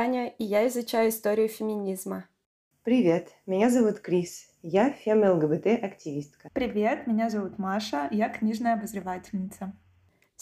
Привет, меня зовут Аня, и я изучаю историю феминизма. Привет, меня зовут Крис. Я фем-ЛГБТ-активистка. Привет, меня зовут Маша, я книжная обозревательница.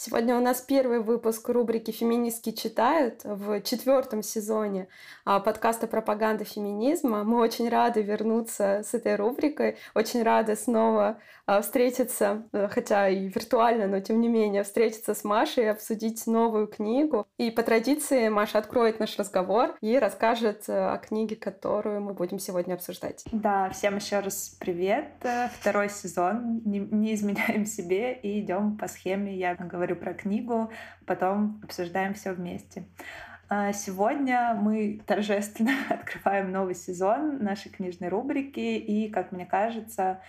Сегодня у нас первый выпуск рубрики «Феминистки читают» в четвертом сезоне а, подкаста «Пропаганда феминизма». Мы очень рады вернуться с этой рубрикой, очень рады снова а, встретиться, э, хотя и виртуально, но тем не менее, встретиться с Машей обсудить новую книгу. И по традиции Маша откроет наш разговор и расскажет э, о книге, которую мы будем сегодня обсуждать. Да, всем еще раз привет. Э, второй сезон. Не, не изменяем себе и идем по схеме. Я говорю говорю про книгу, потом обсуждаем все вместе. А сегодня мы торжественно открываем новый сезон нашей книжной рубрики, и, как мне кажется,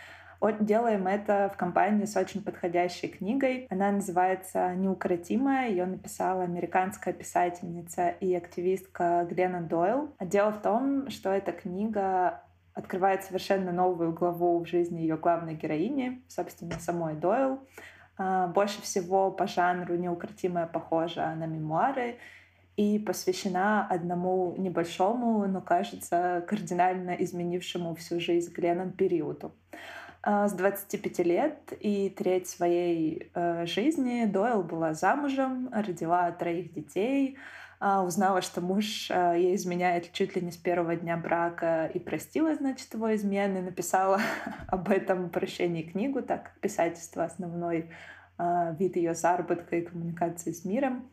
делаем это в компании с очень подходящей книгой. Она называется «Неукротимая». Ее написала американская писательница и активистка Глена Дойл. А дело в том, что эта книга открывает совершенно новую главу в жизни ее главной героини, собственно, самой Дойл. А, больше всего по жанру неукротимая похожа на мемуары и посвящена одному небольшому, но, кажется, кардинально изменившему всю жизнь Гленнон периоду. А, с 25 лет и треть своей э, жизни Дойл была замужем, родила троих детей, узнала, что муж э, ей изменяет чуть ли не с первого дня брака и простила, значит, его измены, написала об этом прощении книгу, так писательство основной а, вид ее заработка и коммуникации с миром.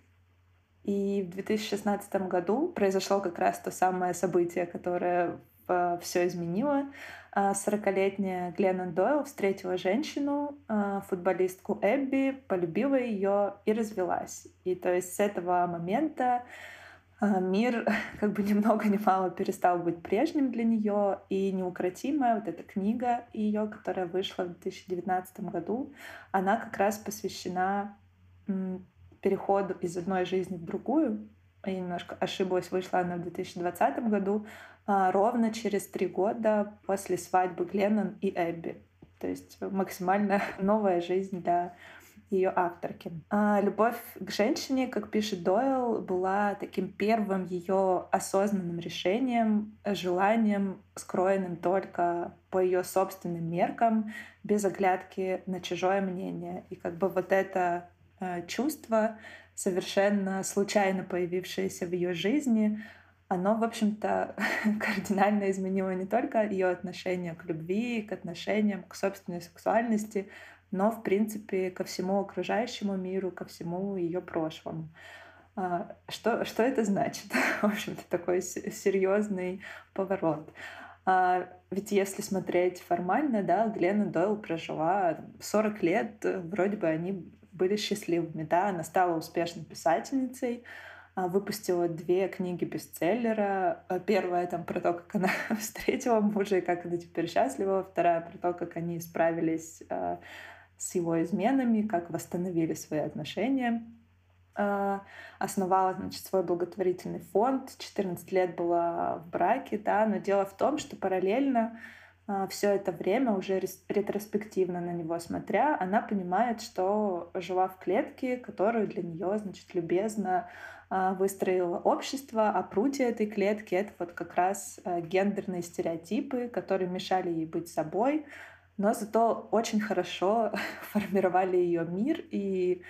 И в 2016 году произошло как раз то самое событие, которое все изменило. 40-летняя а, Гленнон Дойл встретила женщину, а, футболистку Эбби, полюбила ее и развелась. И то есть с этого момента а, мир как бы ни много ни мало перестал быть прежним для нее, и неукротимая вот эта книга ее, которая вышла в 2019 году, она как раз посвящена переходу из одной жизни в другую. Я немножко ошиблась, вышла она в 2020 году, ровно через три года после свадьбы Гленнон и Эбби. То есть максимально новая жизнь для ее авторки. А любовь к женщине, как пишет Дойл, была таким первым ее осознанным решением, желанием, скроенным только по ее собственным меркам, без оглядки на чужое мнение. И как бы вот это э, чувство, совершенно случайно появившееся в ее жизни, оно, в общем-то, кардинально изменило не только ее отношение к любви, к отношениям, к собственной сексуальности, но, в принципе, ко всему окружающему миру, ко всему ее прошлому. А, что, что это значит? В общем-то, такой серьезный поворот. А, ведь если смотреть формально, да, Глена Дойл прожила 40 лет, вроде бы они были счастливыми, да, она стала успешной писательницей, выпустила две книги бестселлера. Первая там про то, как она встретила мужа и как она теперь счастлива. Вторая про то, как они справились с его изменами, как восстановили свои отношения. А, основала, значит, свой благотворительный фонд. 14 лет была в браке, да, но дело в том, что параллельно а, все это время, уже ретроспективно на него смотря, она понимает, что жила в клетке, которую для нее, значит, любезно а, выстроило общество, а прутья этой клетки — это вот как раз гендерные стереотипы, которые мешали ей быть собой, но зато очень хорошо формировали ее мир и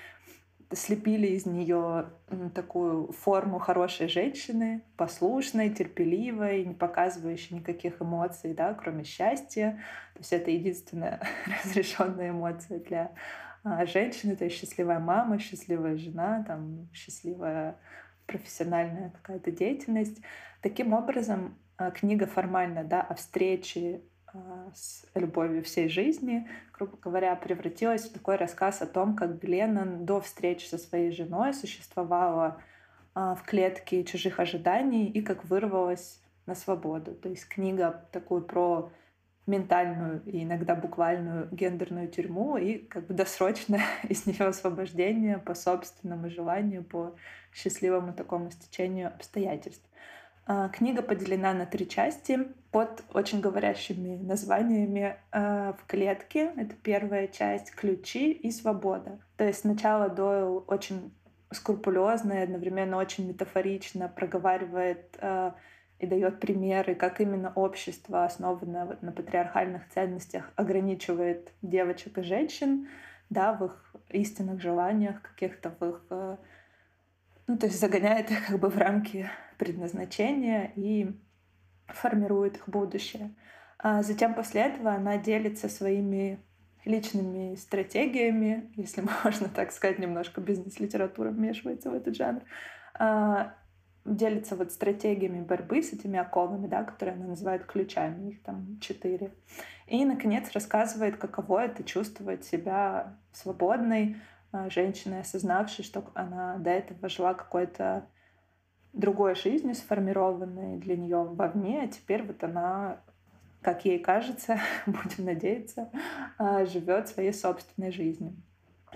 слепили из нее такую форму хорошей женщины, послушной, терпеливой, не показывающей никаких эмоций, да, кроме счастья. То есть это единственная разрешенная эмоция для а, женщины, то есть счастливая мама, счастливая жена, там, счастливая профессиональная какая-то деятельность. Таким образом, а, книга формально да, о встрече а, с любовью всей жизни, грубо говоря, превратилась в такой рассказ о том, как Гленнон до встречи со своей женой существовала в клетке чужих ожиданий и как вырвалась на свободу. То есть книга такую про ментальную и иногда буквальную гендерную тюрьму и как бы досрочное из нее освобождение по собственному желанию, по счастливому такому стечению обстоятельств. А, книга поделена на три части под очень говорящими названиями а, в клетке. Это первая часть «Ключи» и «Свобода». То есть сначала Дойл очень скрупулезно и одновременно очень метафорично проговаривает э, и дает примеры, как именно общество, основанное на патриархальных ценностях, ограничивает девочек и женщин да, в их истинных желаниях, каких-то в их... Э, ну, то есть загоняет их как бы в рамки предназначения и формирует их будущее. А затем после этого она делится своими личными стратегиями, если можно так сказать, немножко бизнес-литература вмешивается в этот жанр, а, делится вот стратегиями борьбы с этими оковами, да, которые она называет ключами, их там четыре. И, наконец, рассказывает, каково это чувствовать себя свободной а, женщиной, осознавшей, что она до этого жила какой-то другой жизнью, сформированной для нее вовне, а теперь вот она как ей кажется, будем надеяться, а, живет своей собственной жизнью.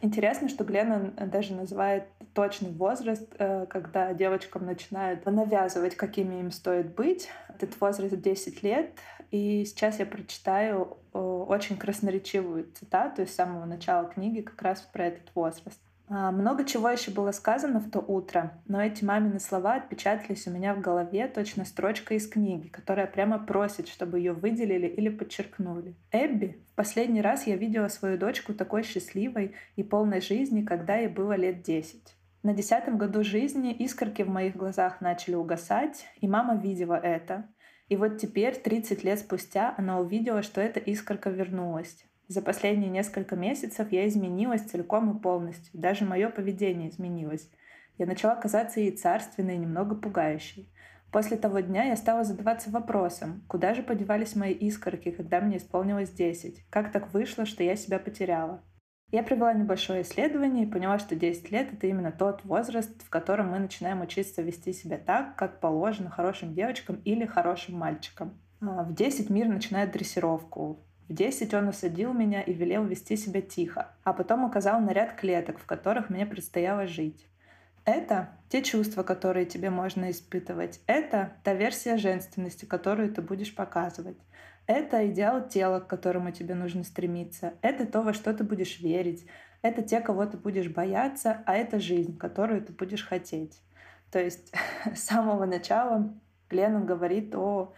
Интересно, что Глена даже называет точный возраст, э, когда девочкам начинают навязывать, какими им стоит быть. Этот возраст 10 лет. И сейчас я прочитаю э, очень красноречивую цитату из самого начала книги как раз про этот возраст. А, много чего еще было сказано в то утро, но эти мамины слова отпечатались у меня в голове точно строчка из книги, которая прямо просит, чтобы ее выделили или подчеркнули. Эбби, в последний раз я видела свою дочку такой счастливой и полной жизни, когда ей было лет десять. На десятом году жизни искорки в моих глазах начали угасать, и мама видела это. И вот теперь, 30 лет спустя, она увидела, что эта искорка вернулась. За последние несколько месяцев я изменилась целиком и полностью. Даже мое поведение изменилось. Я начала казаться ей царственной и немного пугающей. После того дня я стала задаваться вопросом, куда же подевались мои искорки, когда мне исполнилось 10? Как так вышло, что я себя потеряла? Я провела небольшое исследование и поняла, что 10 лет — это именно тот возраст, в котором мы начинаем учиться вести себя так, как положено хорошим девочкам или хорошим мальчикам. А, в 10 мир начинает дрессировку. В десять он усадил меня и велел вести себя тихо, а потом указал на ряд клеток, в которых мне предстояло жить. Это те чувства, которые тебе можно испытывать. Это та версия женственности, которую ты будешь показывать. Это идеал тела, к которому тебе нужно стремиться. Это то, во что ты будешь верить. Это те, кого ты будешь бояться, а это жизнь, которую ты будешь хотеть. То есть с самого начала Леннон говорит о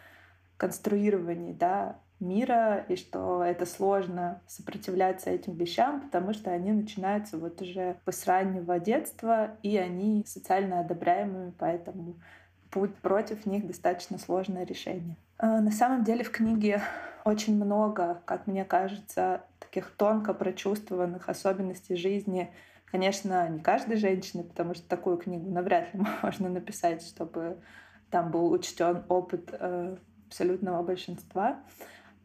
конструировании, да, мира, и что это сложно сопротивляться этим вещам, потому что они начинаются вот уже с раннего детства, и они социально одобряемые, поэтому путь против них достаточно сложное решение. А, на самом деле в книге очень много, как мне кажется, таких тонко прочувствованных особенностей жизни. Конечно, не каждой женщины, потому что такую книгу навряд ли можно написать, чтобы там был учтен опыт э, абсолютного большинства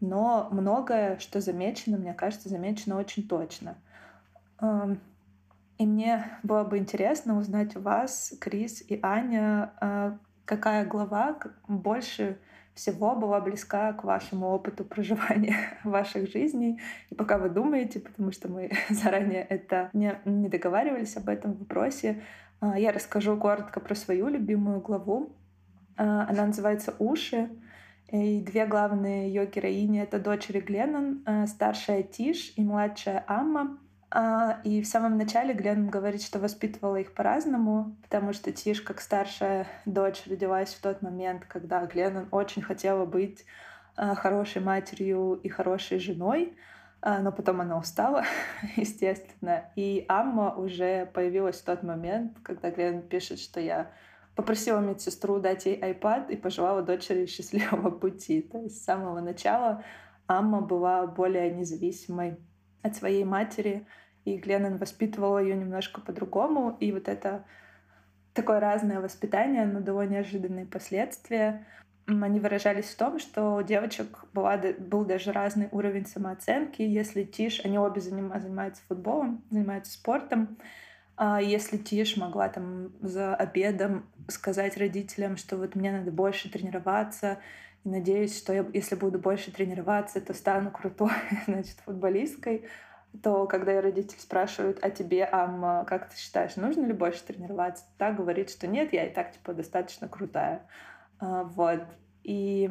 но многое, что замечено, мне кажется, замечено очень точно. И мне было бы интересно узнать у вас, Крис и Аня, а, какая глава больше всего была близка к вашему опыту проживания ваших жизней. И пока вы думаете, потому что мы заранее это не, не договаривались об этом вопросе, а, я расскажу коротко про свою любимую главу. А, она называется «Уши». И две главные ее героини — это дочери Гленнон, э, старшая Тиш и младшая Амма. А, и в самом начале Гленнон говорит, что воспитывала их по-разному, потому что Тиш, как старшая дочь, родилась в тот момент, когда Гленнон очень хотела быть э, хорошей матерью и хорошей женой, э, но потом она устала, естественно. И Амма уже появилась в тот момент, когда Гленнон пишет, что я попросила медсестру дать ей iPad и пожелала дочери счастливого пути. То есть с самого начала Амма была более независимой от своей матери, и Гленнон воспитывала ее немножко по-другому. И вот это такое разное воспитание, оно дало неожиданные последствия. Они выражались в том, что у девочек была, был даже разный уровень самооценки. Если Тиш, они обе занимаются футболом, занимаются спортом, если Тиш могла там за обедом сказать родителям, что вот мне надо больше тренироваться, и надеюсь, что я, если буду больше тренироваться, то стану крутой, значит, футболисткой, то когда ее родители спрашивают, а тебе, Амма, как ты считаешь, нужно ли больше тренироваться? Та говорит, что нет, я и так, типа, достаточно крутая. А, вот. И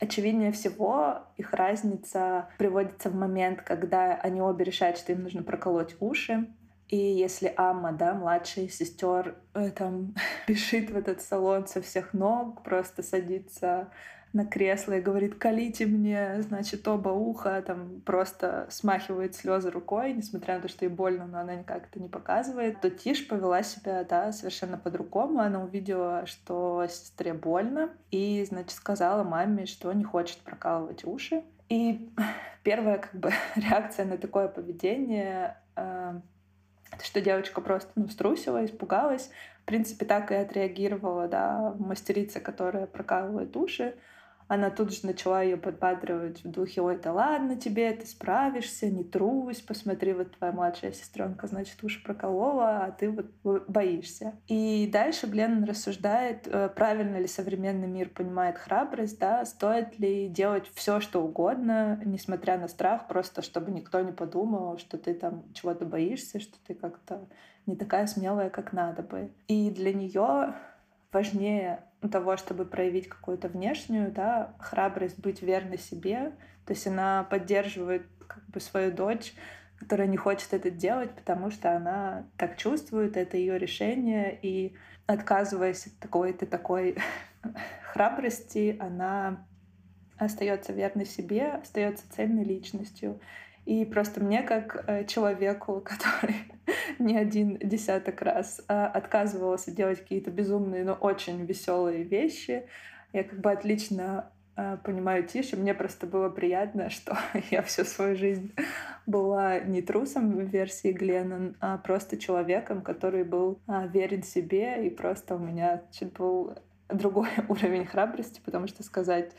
очевиднее всего их разница приводится в момент, когда они обе решают, что им нужно проколоть уши, И если Амма, да, младшая сестер, э, там бежит в этот салон со всех ног, просто садится на кресло и говорит, колите мне, значит, оба уха, там просто смахивает слезы рукой, несмотря на то, что ей больно, но она никак это не показывает, то Тиш повела себя, да, совершенно по-другому. Она увидела, что сестре больно, и, значит, сказала маме, что не хочет прокалывать уши. И первая, как бы, реакция на такое поведение э, что девочка просто ну, струсила, испугалась. В принципе, так и отреагировала, да, мастерица, которая прокалывает уши она тут же начала ее подбадривать в духе, ой, да ладно тебе, ты справишься, не трусь, посмотри, вот твоя младшая сестренка, значит, уши проколола, а ты вот боишься. И дальше Гленнон рассуждает, э, правильно ли современный мир понимает храбрость, да, стоит ли делать все, что угодно, несмотря на страх, просто чтобы никто не подумал, что ты там чего-то боишься, что ты как-то не такая смелая, как надо бы. И для нее важнее того, чтобы проявить какую-то внешнюю, да, храбрость, быть верной себе. То есть она поддерживает как бы свою дочь, которая не хочет это делать, потому что она так чувствует, это ее решение, и отказываясь от такой-то такой храбрости, она остается верной себе, остается цельной личностью. И просто мне, как э, человеку, который не один десяток раз а, отказывался делать какие-то безумные, но очень веселые вещи, я как бы отлично а, понимаю Тише. Мне просто было приятно, что я всю свою жизнь была не трусом в версии Гленнон, а просто человеком, который был а, верен себе, и просто у меня был другой уровень храбрости, потому что сказать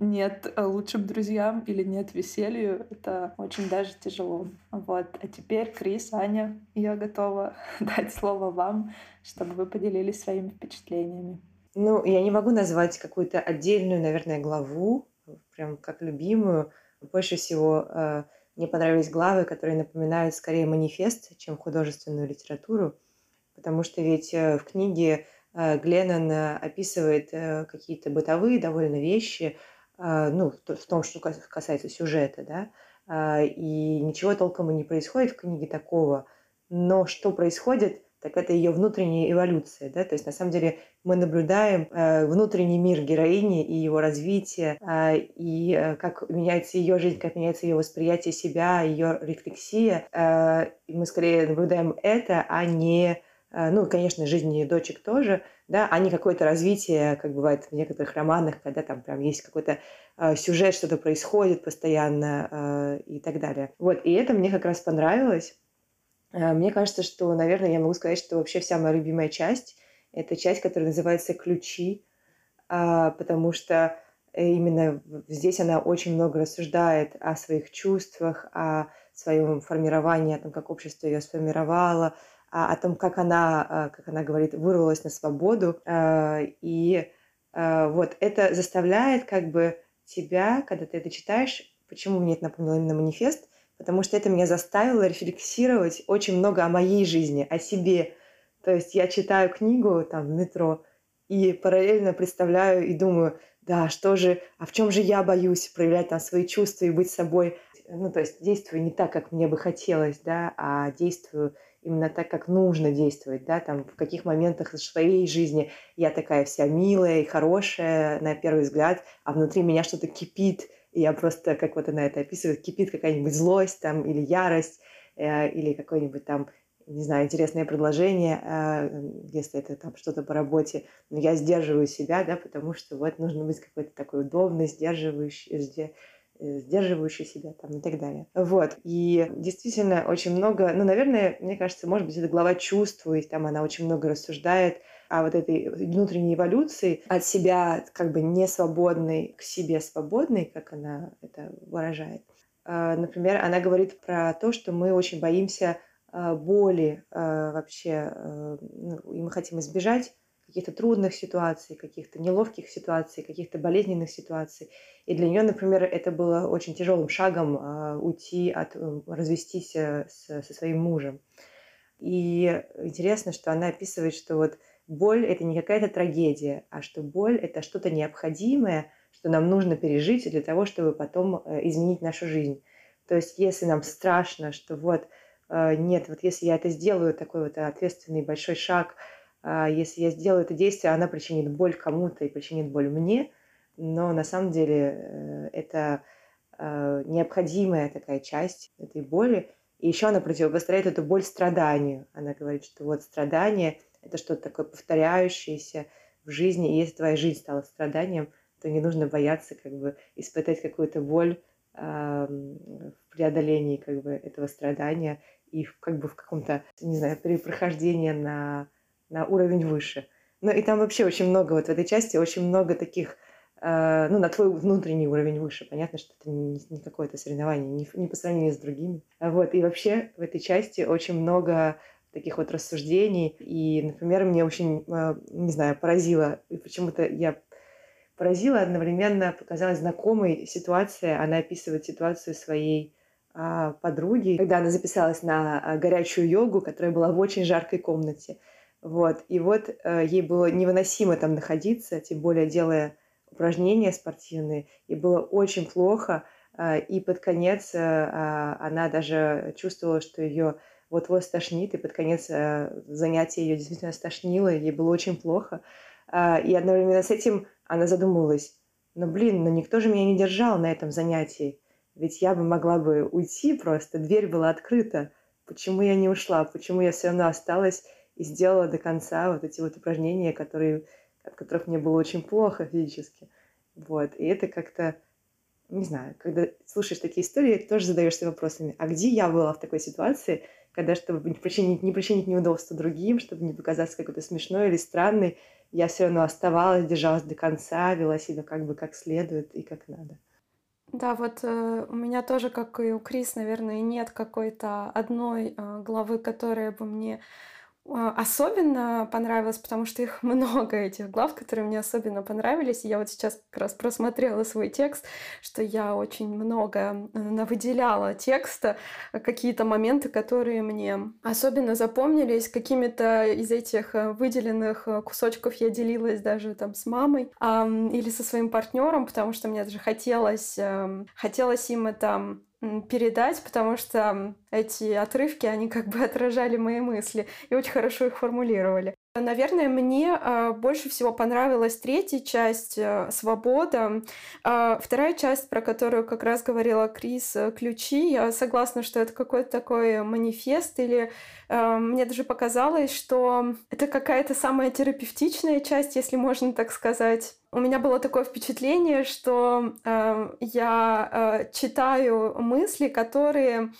нет э, лучшим друзьям или нет веселью, это очень даже тяжело. Вот. А теперь, Крис, Аня, я готова дать слово вам, чтобы вы поделились своими впечатлениями. Ну, я не могу назвать какую-то отдельную, наверное, главу, прям как любимую. Больше всего э, мне понравились главы, которые напоминают скорее манифест, чем художественную литературу, потому что ведь э, в книге э, Гленнон э, описывает э, какие-то бытовые довольно вещи, ну, в том, что касается сюжета, да, а, и ничего толком и не происходит в книге такого, но что происходит, так это ее внутренняя эволюция, да, то есть на самом деле мы наблюдаем э, внутренний мир героини и его развитие, э, и э, как меняется ее жизнь, как меняется ее восприятие себя, ее рефлексия, и мы скорее наблюдаем это, а не Э, ну, конечно, жизни дочек тоже, да, а какое-то развитие, как бывает в некоторых романах, когда там прям есть какой-то э, сюжет, что-то происходит постоянно э, и так далее. Вот, и это мне как раз понравилось. Мне кажется, что, наверное, я могу сказать, что вообще вся моя любимая часть – это часть, которая называется «Ключи», потому что именно здесь она очень много рассуждает о своих чувствах, о своем формировании, о том, как общество ее сформировало, о том, как она, а, как она говорит, вырвалась на свободу. А, и вот это заставляет как бы тебя, когда ты это читаешь, почему мне это напомнило именно манифест, потому что это меня заставило рефлексировать очень много о моей жизни, о себе. То есть я читаю книгу там в метро и параллельно представляю и думаю, да, что же, а в чем же я боюсь проявлять там свои чувства и быть собой. Ну, то есть действую не так, как мне бы хотелось, да, а действую именно так, как нужно действовать, да, там, в каких моментах своей жизни я такая вся милая и хорошая на первый взгляд, а внутри меня что-то кипит, и я просто, как вот она это описывает, кипит какая-нибудь злость там или ярость, э, или какое-нибудь там, не знаю, интересное предложение, э, если это там что-то по работе, но я сдерживаю себя, да, потому что вот нужно быть какой-то такой удобный, сдерживающий, Э, сдерживающий себя там и так далее. Вот. И действительно очень много, ну, наверное, мне кажется, может быть, эта глава чувствует, там она очень много рассуждает о вот этой внутренней эволюции от себя как бы не свободной к себе свободной, как она это выражает. А, например, она говорит про то, что мы очень боимся а, боли а, вообще, ну, и мы хотим избежать каких-то трудных ситуаций, каких-то неловких ситуаций, каких-то болезненных ситуаций. И для нее, например, это было очень тяжелым шагом э, уйти от, э, развестись э, со своим мужем. И интересно, что она описывает, что вот боль это не какая-то трагедия, а что боль это что-то необходимое, что нам нужно пережить для того, чтобы потом э, изменить нашу жизнь. То есть, если нам страшно, что вот э, нет, вот если я это сделаю, такой вот ответственный большой шаг, если я сделаю это действие, она причинит боль кому-то и причинит боль мне, но на самом деле это необходимая такая часть этой боли, и еще она противопоставляет эту боль страданию. Она говорит, что вот страдание – это что-то такое повторяющееся в жизни, и если твоя жизнь стала страданием, то не нужно бояться как бы испытать какую-то боль в преодолении как бы этого страдания. И как бы в каком-то, не знаю, перепрохождении на, на уровень выше. Ну и там вообще очень много, вот в этой части очень много таких, э, ну, на твой внутренний уровень выше. Понятно, что это не, не какое-то соревнование, не, не по сравнению с другими. Вот, и вообще в этой части очень много таких вот рассуждений. И, например, мне очень, э, не знаю, поразило, и почему-то я поразила одновременно, показалась знакомой ситуация. Она описывает ситуацию своей а, подруги, когда она записалась на а, горячую йогу, которая была в очень жаркой комнате. Вот. И вот а, ей было невыносимо там находиться, тем более делая упражнения спортивные. И было очень плохо. А, и под конец а, она даже чувствовала, что ее вот-вот стошнит, и под конец а, занятие ее действительно стошнило, ей было очень плохо. А, и одновременно с этим она задумалась, ну блин, ну никто же меня не держал на этом занятии. Ведь я бы могла бы уйти просто, дверь была открыта. Почему я не ушла? Почему я все равно осталась и сделала до конца вот эти вот упражнения, которые, от которых мне было очень плохо физически. Вот. И это как-то, не знаю, когда слушаешь такие истории, тоже задаешься вопросами, а где я была в такой ситуации, когда, чтобы не причинить, не причинить неудобства другим, чтобы не показаться какой-то смешной или странной, я все равно оставалась, держалась до конца, вела себя как бы как следует и как надо. Да, вот э, у меня тоже, как и у Крис, наверное, нет какой-то одной э, главы, которая бы мне особенно понравилось, потому что их много, этих глав, которые мне особенно понравились. И я вот сейчас как раз просмотрела свой текст, что я очень много э, выделяла текста, какие-то моменты, которые мне особенно запомнились. Какими-то из этих э, выделенных э, кусочков я делилась даже там с мамой или со своим партнером, потому что мне даже хотелось, эм, хотелось им это передать, потому что эти отрывки, они как бы отражали мои мысли и очень хорошо их формулировали. Наверное, мне э, больше всего понравилась третья часть э, «Свобода». Э, вторая часть, про которую как раз говорила Крис, э, «Ключи». Я согласна, что это какой-то такой манифест или э, мне даже показалось, что это какая-то самая терапевтичная часть, если можно так сказать. У меня было такое впечатление, что э, я э, читаю мысли, которые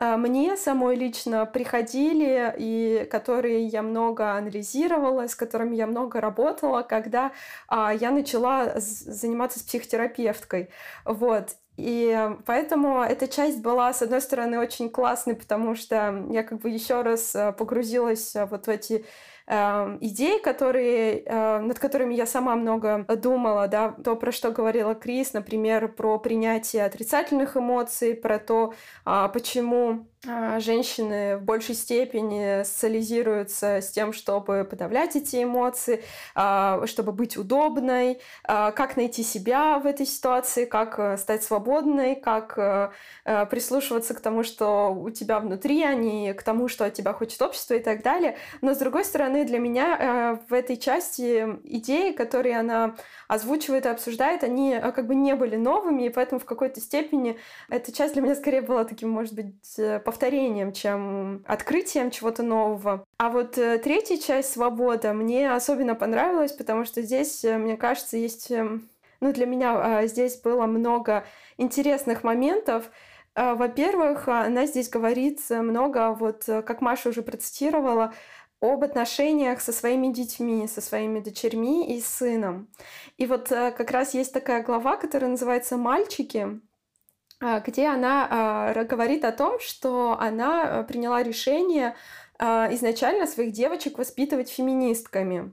а, мне самой лично приходили и которые я много анализировала, с которыми я много работала, когда а, я начала заниматься с психотерапевткой. Вот. И поэтому эта часть была, с одной стороны, очень классной, потому что я как бы еще раз а, погрузилась вот в эти идей, которые, э, над которыми я сама много думала, да, то, про что говорила Крис, например, про принятие отрицательных эмоций, про то, а, почему женщины в большей степени социализируются с тем, чтобы подавлять эти эмоции, а, чтобы быть удобной, а, как найти себя в этой ситуации, как э, стать свободной, как э, э, прислушиваться к тому, что у тебя внутри, а не к тому, что от тебя хочет общество и так далее. Но, с другой стороны, для меня в этой части идеи, которые она озвучивает и обсуждает, они как бы не были новыми, и поэтому в какой-то степени эта часть для меня скорее была таким, может быть, повторением, чем открытием чего-то нового. А вот э, третья часть «Свобода» мне особенно понравилась, потому что здесь, э, мне кажется, есть... Э, ну, для меня здесь было много интересных моментов. Во-первых, она здесь говорит много, вот как Маша уже процитировала, об отношениях со своими детьми, со своими дочерьми и сыном. И вот как раз есть такая глава, которая называется «Мальчики», а, где она а, говорит о том, что она а, приняла решение изначально своих девочек воспитывать феминистками.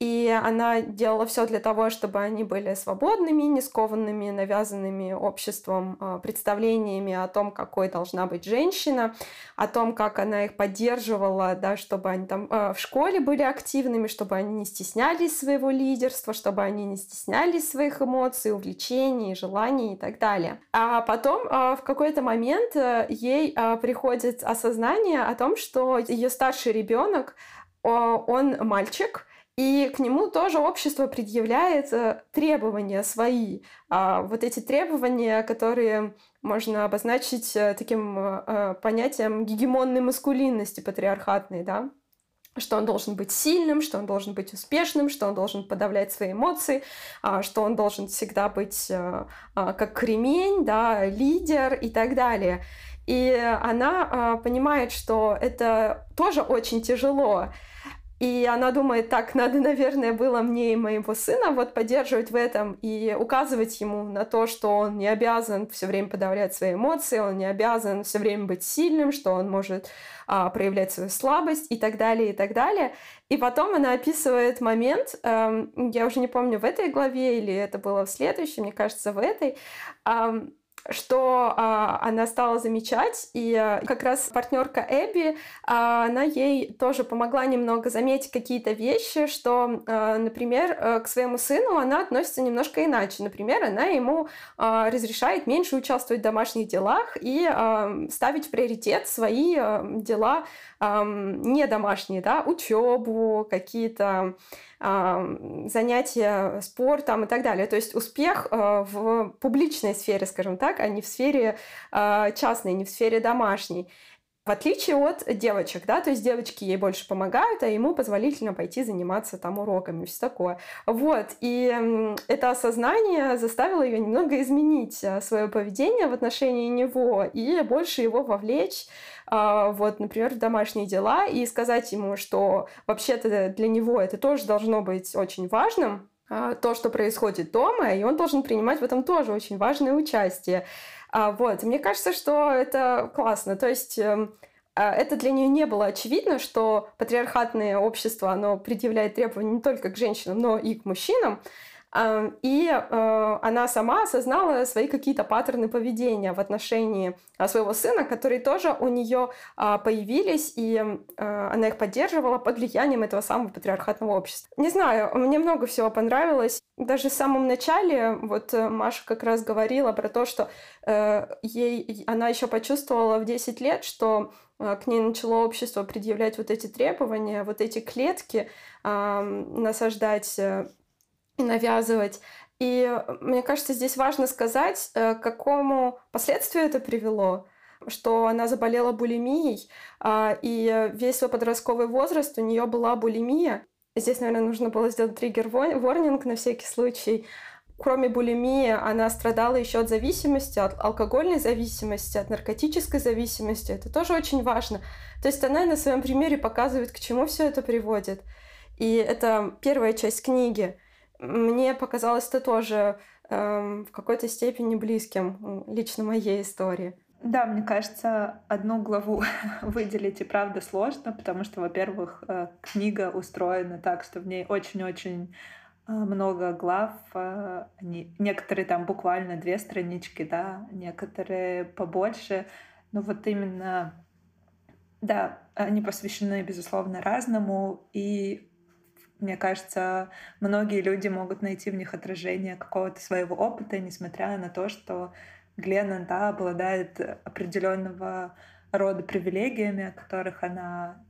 И она делала все для того, чтобы они были свободными, не скованными, навязанными обществом а, представлениями о том, какой должна быть женщина, о том, как она их поддерживала, да, чтобы они там а, в школе были активными, чтобы они не стеснялись своего лидерства, чтобы они не стеснялись своих эмоций, увлечений, желаний и так далее. А потом а, в какой-то момент э, ей приходит осознание о том, что ее старший ребенок он мальчик, и к нему тоже общество предъявляет э, требования свои. А вот эти требования, которые можно обозначить э, таким э, понятием гегемонной маскулинности патриархатной, да, что он должен быть сильным, что он должен быть успешным, что он должен подавлять свои эмоции, а, что он должен всегда быть а, как кремень, да, лидер и так далее. И она понимает, что это тоже очень тяжело. И она думает, так, надо, наверное, было мне и моего сына вот поддерживать в этом и указывать ему на то, что он не обязан все время подавлять свои эмоции, он не обязан все время быть сильным, что он может а, проявлять свою слабость и так далее, и так далее. И потом она описывает момент, эм, я уже не помню, в этой главе или это было в следующей, мне кажется, в этой, эм, что а, она стала замечать, и а, как раз партнерка Эбби, а, она ей тоже помогла немного заметить какие-то вещи, что, а, например, а, к своему сыну она относится немножко иначе. Например, она ему а, разрешает меньше участвовать в домашних делах и а, ставить в приоритет свои а, дела а, не домашние, да, учебу, какие-то занятия спортом и так далее. То есть успех э, в публичной сфере, скажем так, а не в сфере э, частной, не в сфере домашней. В отличие от девочек, да, то есть девочки ей больше помогают, а ему позволительно пойти заниматься там уроками, все такое. Вот, и это осознание заставило ее немного изменить э, свое поведение в отношении него и больше его вовлечь а, вот, например, в домашние дела и сказать ему, что вообще-то для него это тоже должно быть очень важным, а, то, что происходит дома, и он должен принимать в этом тоже очень важное участие. А, вот, мне кажется, что это классно. То есть эм, это для нее не было очевидно, что патриархатное общество, оно предъявляет требования не только к женщинам, но и к мужчинам. И э, она сама осознала свои какие-то паттерны поведения в отношении а, своего сына, которые тоже у нее а, появились, и э, она их поддерживала под влиянием этого самого патриархатного общества. Не знаю, мне много всего понравилось. Даже в самом начале, вот э, Маша как раз говорила про то, что ей, она еще почувствовала в 10 лет, что к ней начало общество предъявлять вот эти требования, вот эти клетки, насаждать навязывать. И э, мне кажется, здесь важно сказать, э, к какому последствию это привело что она заболела булимией, а, и весь свой подростковый возраст у нее была булимия. Здесь, наверное, нужно было сделать триггер-ворнинг на всякий случай. Кроме булимии, она страдала еще от зависимости, от алкогольной зависимости, от наркотической зависимости. Это тоже очень важно. То есть она на своем примере показывает, к чему все это приводит. И это первая часть книги — мне показалось это тоже э, в какой-то степени близким лично моей истории. Да, мне кажется, одну главу выделить и правда сложно, потому что, во-первых, э, книга устроена так, что в ней очень-очень э, много глав. Э, они, некоторые там буквально две странички, да, некоторые побольше. Но вот именно, да, они посвящены, безусловно, разному. И мне кажется, многие люди могут найти в них отражение какого-то своего опыта, несмотря на то, что Глена да, обладает определенного рода привилегиями, о которых она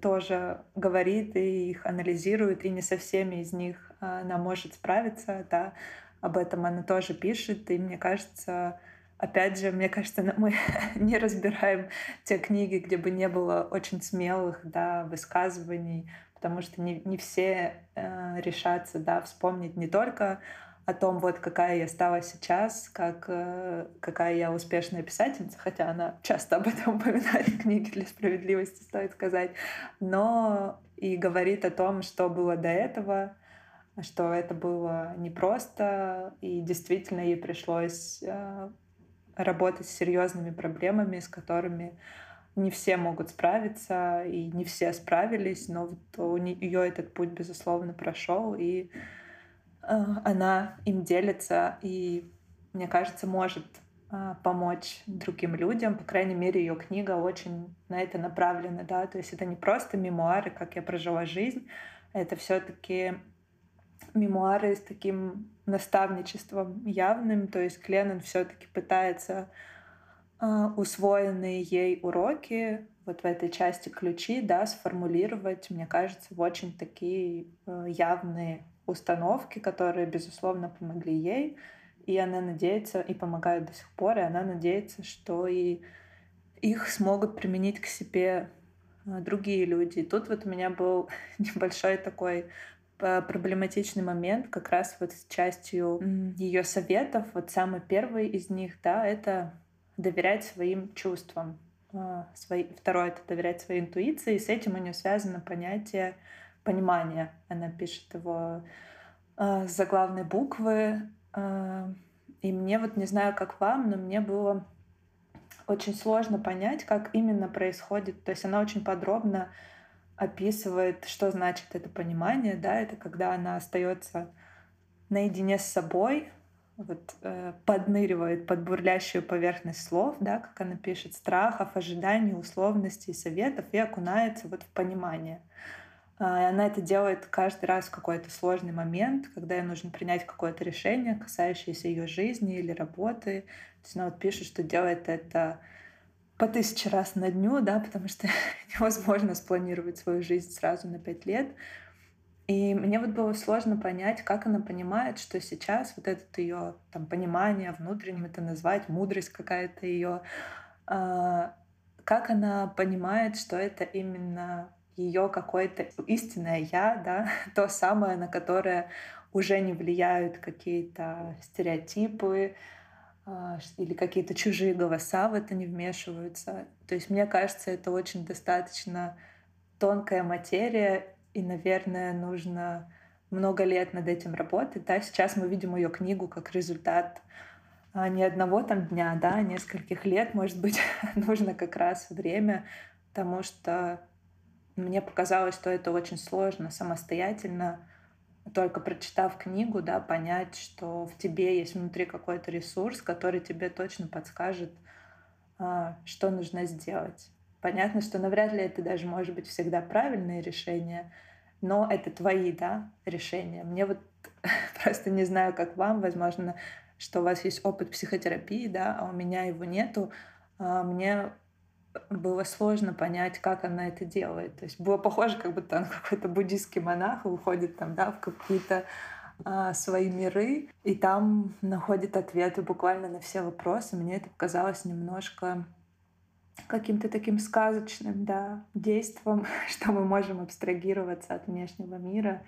тоже говорит и их анализирует, и не со всеми из них она может справиться, да, об этом она тоже пишет, и мне кажется, опять же, мне кажется, мы не разбираем те книги, где бы не было очень смелых, да, высказываний потому что не, не все э, решатся, да, вспомнить не только о том, вот какая я стала сейчас, как, э, какая я успешная писательница, хотя она часто об этом упоминает в книге «Для справедливости», стоит сказать, но и говорит о том, что было до этого, что это было непросто, и действительно ей пришлось э, работать с серьезными проблемами, с которыми не все могут справиться, и не все справились, но вот у нее этот путь, безусловно, прошел, и э, она им делится, и, мне кажется, может э, помочь другим людям. По крайней мере, ее книга очень на это направлена, да, то есть это не просто мемуары, как я прожила жизнь, это все-таки мемуары с таким наставничеством явным, то есть Кленнон все-таки пытается а, усвоенные ей уроки вот в этой части ключи, да, сформулировать, мне кажется, в очень такие э, явные установки, которые, безусловно, помогли ей, и она надеется, и помогают до сих пор, и она надеется, что и их смогут применить к себе э, другие люди. И тут вот у меня был небольшой такой э, проблематичный момент как раз вот с частью ее советов. Вот самый первый из них, да, это доверять своим чувствам. А, свои, второе — это доверять своей интуиции, и с этим у нее связано понятие понимания. Она пишет его э, с заглавной буквы. Э, и мне вот, не знаю, как вам, но мне было очень сложно понять, как именно происходит. То есть она очень подробно описывает, что значит это понимание, да, это когда она остается наедине с собой, вот, э, подныривает под бурлящую поверхность слов, да, как она пишет, страхов, ожиданий, условностей, советов и окунается вот в понимание. И она это делает каждый раз в какой-то сложный момент, когда ей нужно принять какое-то решение, касающееся ее жизни или работы. То есть она вот пишет, что делает это по тысяче раз на дню, да, потому что невозможно спланировать свою жизнь сразу на пять лет. И мне вот было сложно понять, как она понимает, что сейчас вот это ее там понимание внутренним это назвать, мудрость какая-то ее, а, как она понимает, что это именно ее какое-то истинное я, да, то самое, на которое уже не влияют какие-то стереотипы а, или какие-то чужие голоса в это не вмешиваются. То есть мне кажется, это очень достаточно тонкая материя, и, наверное, нужно много лет над этим работать. Да? Сейчас мы видим ее книгу как результат а, не одного там дня, да, а нескольких лет, может быть, нужно как раз время, потому что мне показалось, что это очень сложно самостоятельно, только прочитав книгу, да, понять, что в тебе есть внутри какой-то ресурс, который тебе точно подскажет, а, что нужно сделать. Понятно, что навряд ли это даже может быть всегда правильное решение, но это твои, да, решения. Мне вот просто не знаю, как вам, возможно, что у вас есть опыт психотерапии, да, а у меня его нету. А мне было сложно понять, как она это делает. То есть было похоже, как будто он какой-то буддийский монах уходит там, да, в какие-то а, свои миры, и там находит ответы буквально на все вопросы. Мне это показалось немножко каким-то таким сказочным да, действом, что мы можем абстрагироваться от внешнего мира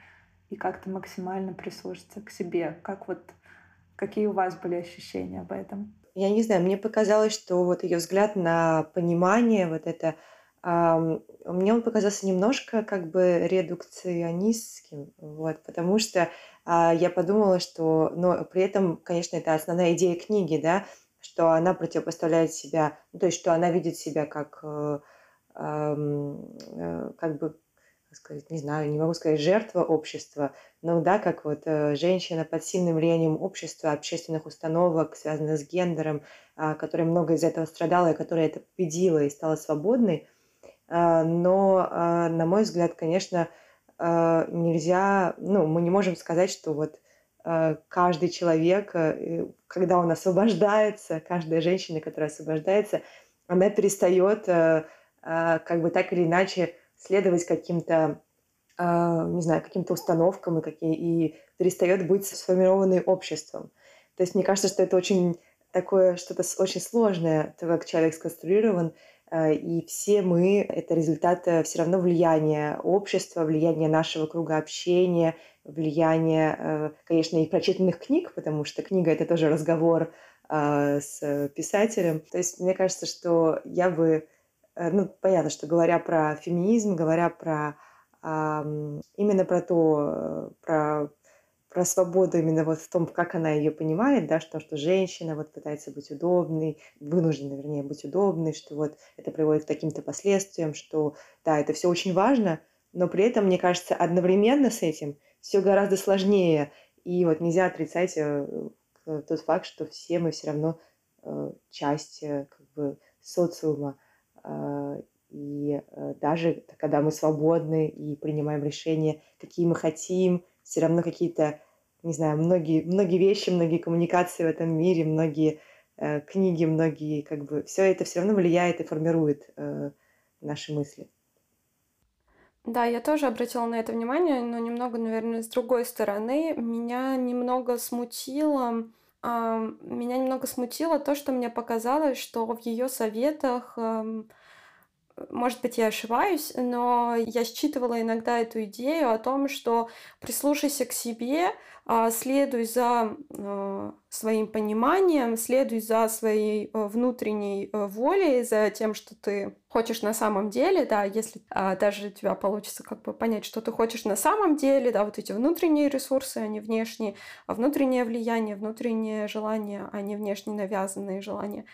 и как-то максимально прислушаться к себе. Как вот, какие у вас были ощущения об этом? Я не знаю, мне показалось, что вот ее взгляд на понимание, вот это, э, мне он показался немножко как бы редукционистским, вот, потому что э, я подумала, что, но при этом, конечно, это основная идея книги, да, что она противопоставляет себя, ну, то есть что она видит себя как, э, э, как бы, как сказать, не знаю, не могу сказать, жертва общества, но да, как вот э, женщина под сильным влиянием общества, общественных установок, связанных с гендером, э, которая много из этого страдала, и которая это победила и стала свободной. Э, но, э, на мой взгляд, конечно, э, нельзя, ну, мы не можем сказать, что вот каждый человек, э, когда он освобождается, каждая женщина, которая освобождается, она перестает э, как бы так или иначе следовать каким-то, не знаю, каким-то установкам и, какие, и перестает быть сформированной обществом. То есть мне кажется, что это очень такое что-то очень сложное, то, как человек сконструирован, и все мы — это результат все равно влияния общества, влияния нашего круга общения, влияние, э, конечно, и прочитанных книг, потому что книга — это тоже разговор с писателем. То есть мне кажется, что я бы... Э, ну, понятно, что говоря про феминизм, говоря про именно про то, про про свободу именно вот в том, как она ее понимает, да, что, что женщина вот пытается быть удобной, вынуждена, вернее, быть удобной, что вот это приводит к таким-то последствиям, что, да, это все очень важно, но при этом, мне кажется, одновременно с этим все гораздо сложнее, и вот нельзя отрицать э, тот факт, что все мы все равно э, часть э, как бы социума, а, и даже когда мы свободны и принимаем решения, какие мы хотим, все равно какие-то, не знаю, многие, многие вещи, многие коммуникации в этом мире, многие э, книги, многие, как бы, все это все равно влияет и формирует э, наши мысли. Да, я тоже обратила на это внимание, но немного, наверное, с другой стороны. Меня немного смутило, э, меня немного смутило то, что мне показалось, что в ее советах э, может быть, я ошибаюсь, но я считывала иногда эту идею о том, что прислушайся к себе, а, следуй за а, своим пониманием, следуй за своей а, внутренней волей, за тем, что ты хочешь на самом деле, да, если даже у тебя получится как бы понять, что ты хочешь на самом деле, да, вот эти внутренние ресурсы, а не внешние, внутреннее влияние, внутреннее желание, а не внешне навязанные желания.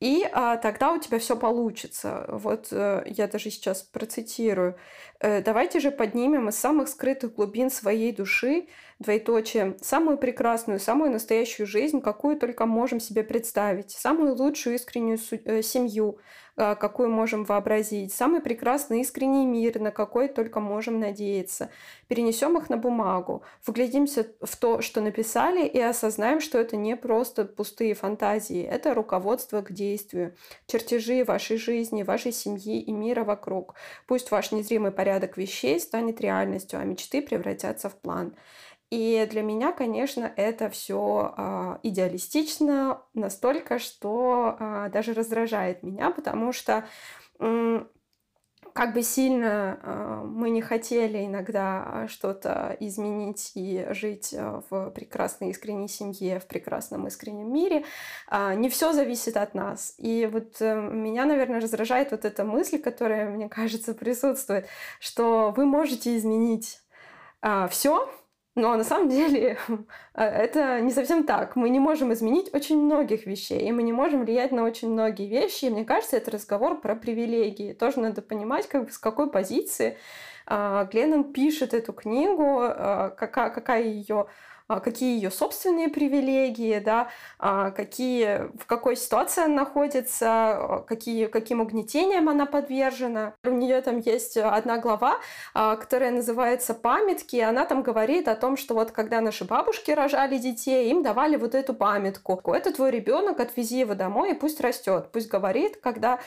И а, тогда у тебя все получится. Вот а, я даже сейчас процитирую. Э, Давайте же поднимем из самых скрытых глубин своей души двоеточие, самую прекрасную, самую настоящую жизнь, какую только можем себе представить, самую лучшую искреннюю э, семью, а, какую можем вообразить, самый прекрасный искренний мир, на какой только можем надеяться. Перенесем их на бумагу, вглядимся в то, что написали, и осознаем, что это не просто пустые фантазии, это руководство к действию, чертежи вашей жизни, вашей семьи и мира вокруг. Пусть ваш незримый порядок вещей станет реальностью, а мечты превратятся в план. И для меня, конечно, это все э, идеалистично настолько, что э, даже раздражает меня, потому что э, как бы сильно э, мы не хотели иногда что-то изменить и жить в прекрасной искренней семье, в прекрасном искреннем мире, э, не все зависит от нас. И вот э, меня, наверное, раздражает вот эта мысль, которая, мне кажется, присутствует, что вы можете изменить э, все, но на самом деле э, это не совсем так. Мы не можем изменить очень многих вещей, и мы не можем влиять на очень многие вещи. И мне кажется, это разговор про привилегии. Тоже надо понимать, как, с какой позиции э, Гленнон пишет эту книгу, э, какая, какая ее а, какие ее собственные привилегии, да, а, какие, в какой ситуации она находится, а, какие, каким угнетениям она подвержена. У нее там есть одна глава, которая называется «Памятки», и она там говорит о том, что вот когда наши бабушки рожали детей, им давали вот эту памятку. Это твой ребенок, отвези его домой и пусть растет. Пусть говорит, когда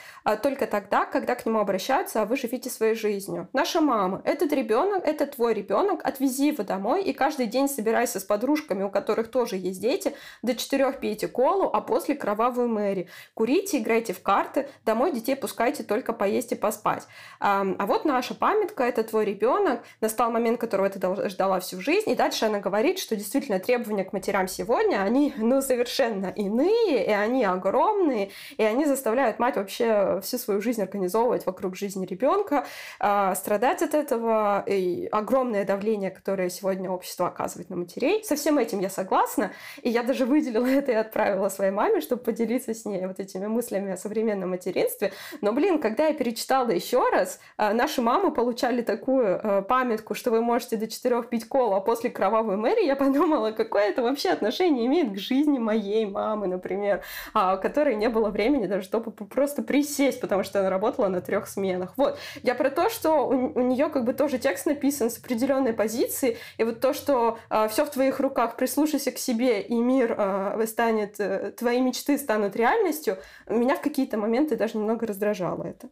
только тогда, когда к нему обращаются, а вы живите своей жизнью. Наша мама, этот ребенок, это твой ребенок, отвези его домой и каждый день собирайся с подружками, у которых тоже есть дети, до четырех пейте колу, а после кровавую Мэри. Курите, играйте в карты, домой детей пускайте только поесть и поспать. А, а вот наша памятка, это твой ребенок, настал момент, которого ты ждала всю жизнь, и дальше она говорит, что действительно требования к матерям сегодня, они ну, совершенно иные, и они огромные, и они заставляют мать вообще всю свою жизнь организовывать вокруг жизни ребенка, а, страдать от этого, и огромное давление, которое сегодня общество оказывает на матерей, со всем этим я согласна, и я даже выделила это и отправила своей маме, чтобы поделиться с ней вот этими мыслями о современном материнстве. Но, блин, когда я перечитала еще раз, э, наши мамы получали такую э, памятку, что вы можете до четырех пить колу, а после кровавой Мэри я подумала, какое это вообще отношение имеет к жизни моей мамы, например, а, которой не было времени даже, чтобы просто присесть, потому что она работала на трех сменах. Вот. Я про то, что у, у нее как бы тоже текст написан с определенной позиции, и вот то, что а, все в твоей твоих руках, прислушайся к себе, и мир э, станет, э, твои мечты станут реальностью, меня в какие-то моменты даже немного раздражало это.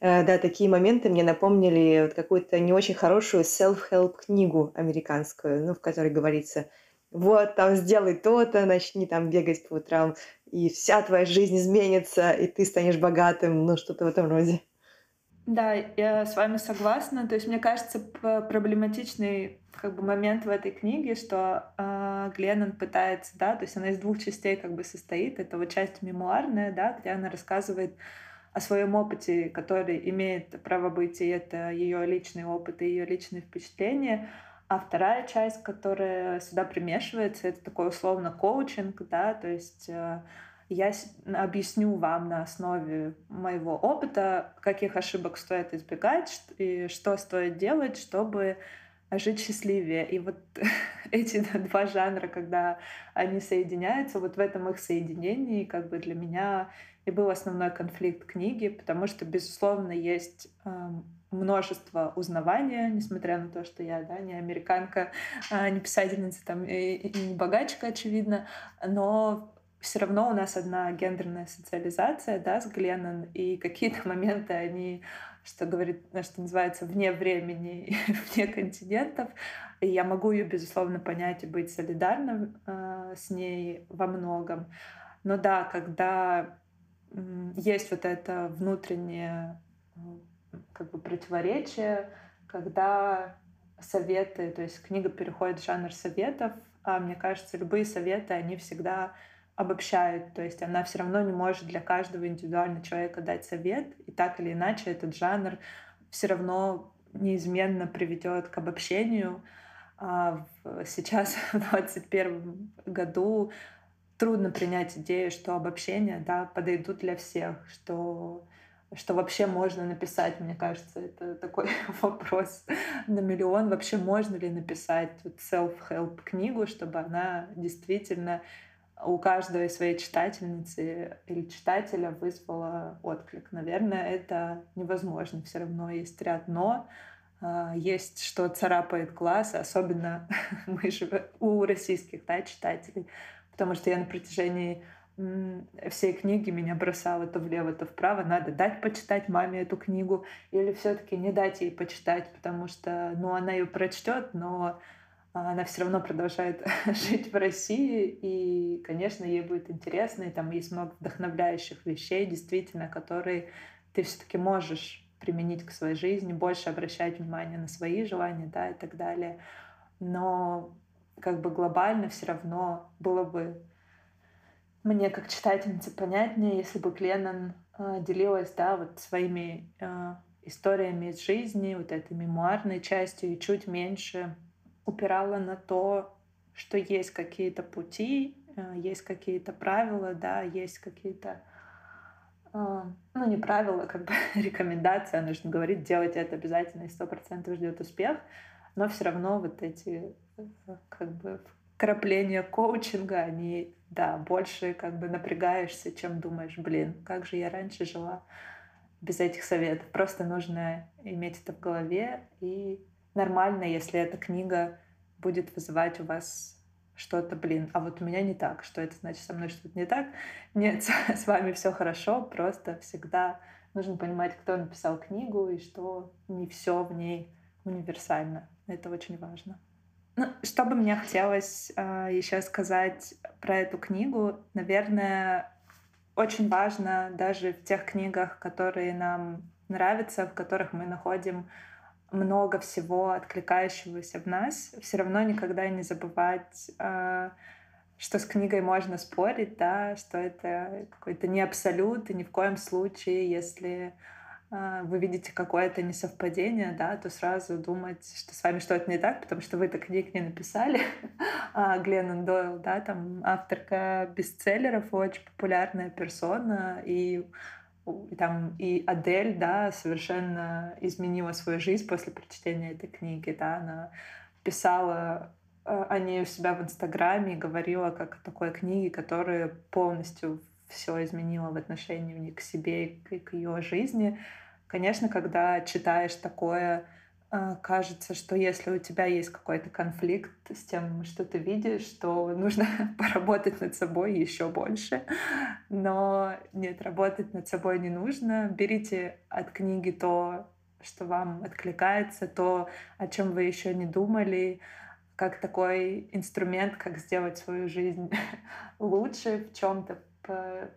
Э, да, такие моменты мне напомнили вот какую-то не очень хорошую self-help книгу американскую, ну, в которой говорится, вот, там, сделай то-то, начни там бегать по утрам, и вся твоя жизнь изменится, и ты станешь богатым, ну, что-то в этом роде. Да, я с вами согласна. То есть, мне кажется, проблематичный как бы момент в этой книге, что э, Гленнон пытается, да, то есть она из двух частей как бы состоит. Это вот часть мемуарная, да, где она рассказывает о своем опыте, который имеет право быть, и это ее личный опыт и ее личные впечатления. А вторая часть, которая сюда примешивается, это такой условно коучинг, да, то есть э, я объясню вам на основе моего опыта, каких ошибок стоит избегать и что стоит делать, чтобы жить счастливее. И вот эти два жанра, когда они соединяются, вот в этом их соединении как бы для меня и был основной конфликт книги, потому что, безусловно, есть э, множество узнавания, несмотря на то, что я да, не американка, э, не писательница там, и, и не богачка, очевидно, но все равно у нас одна гендерная социализация, да, с Гленнон, и какие-то моменты, они, что говорит, что называется, вне времени, вне континентов, и я могу ее, безусловно, понять и быть солидарным э, с ней во многом. Но да, когда э, есть вот это внутреннее как бы противоречие, когда советы, то есть книга переходит в жанр советов, а мне кажется, любые советы, они всегда обобщают, то есть она все равно не может для каждого индивидуального человека дать совет, и так или иначе этот жанр все равно неизменно приведет к обобщению. А сейчас, в 2021 году, трудно принять идею, что обобщения да, подойдут для всех, что, что вообще можно написать, мне кажется, это такой вопрос на миллион. Вообще можно ли написать self-help книгу, чтобы она действительно у каждой своей читательницы или читателя вызвала отклик. Наверное, это невозможно. Все равно есть ряд «но», а, есть что царапает глаз, особенно мы живем у российских да, читателей, потому что я на протяжении всей книги меня бросало то влево, то вправо. Надо дать почитать маме эту книгу или все-таки не дать ей почитать, потому что ну, она ее прочтет, но она все равно продолжает жить в России, и, конечно, ей будет интересно, и там есть много вдохновляющих вещей, действительно, которые ты все-таки можешь применить к своей жизни, больше обращать внимание на свои желания, да, и так далее. Но как бы глобально все равно было бы мне как читательнице понятнее, если бы Гленнон э, делилась, да, вот своими э, историями из жизни, вот этой мемуарной частью, и чуть меньше упирала на то, что есть какие-то пути, э, есть какие-то правила, да, есть какие-то, э, ну, не правила, как бы рекомендация, нужно говорить, делать это обязательно и сто процентов ждет успех, но все равно вот эти э, как бы крапления коучинга, они, да, больше как бы напрягаешься, чем думаешь, блин, как же я раньше жила без этих советов. Просто нужно иметь это в голове и нормально, если эта книга будет вызывать у вас что-то, блин, а вот у меня не так, что это значит со мной что-то не так. Нет, с вами все хорошо, просто всегда нужно понимать, кто написал книгу и что не все в ней универсально. Это очень важно. Ну, что бы мне хотелось э, еще сказать про эту книгу, наверное, очень важно даже в тех книгах, которые нам нравятся, в которых мы находим много всего откликающегося в нас, все равно никогда не забывать, а, что с книгой можно спорить, да, что это какой-то не абсолют, и ни в коем случае, если а, вы видите какое-то несовпадение, да, то сразу думать, что с вами что-то не так, потому что вы так книг не написали. а Гленнон Дойл, да, там авторка бестселлеров, очень популярная персона, и и там и Адель, да, совершенно изменила свою жизнь после прочтения этой книги, да, она писала э, о ней у себя в Инстаграме и говорила как о такой книге, которая полностью все изменила в отношении к себе и к ее жизни. Конечно, когда читаешь такое, кажется, что если у тебя есть какой-то конфликт с тем, что ты видишь, то нужно поработать над собой еще больше. Но нет, работать над собой не нужно. Берите от книги то, что вам откликается, то, о чем вы еще не думали, как такой инструмент, как сделать свою жизнь лучше в чем-то,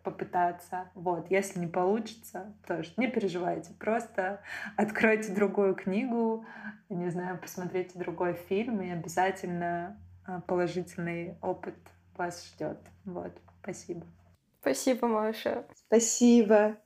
попытаться. Вот, если не получится, тоже не переживайте, просто откройте другую книгу, не знаю, посмотрите другой фильм, и обязательно а, положительный опыт вас ждет. Вот, спасибо. Спасибо, Маша. Спасибо.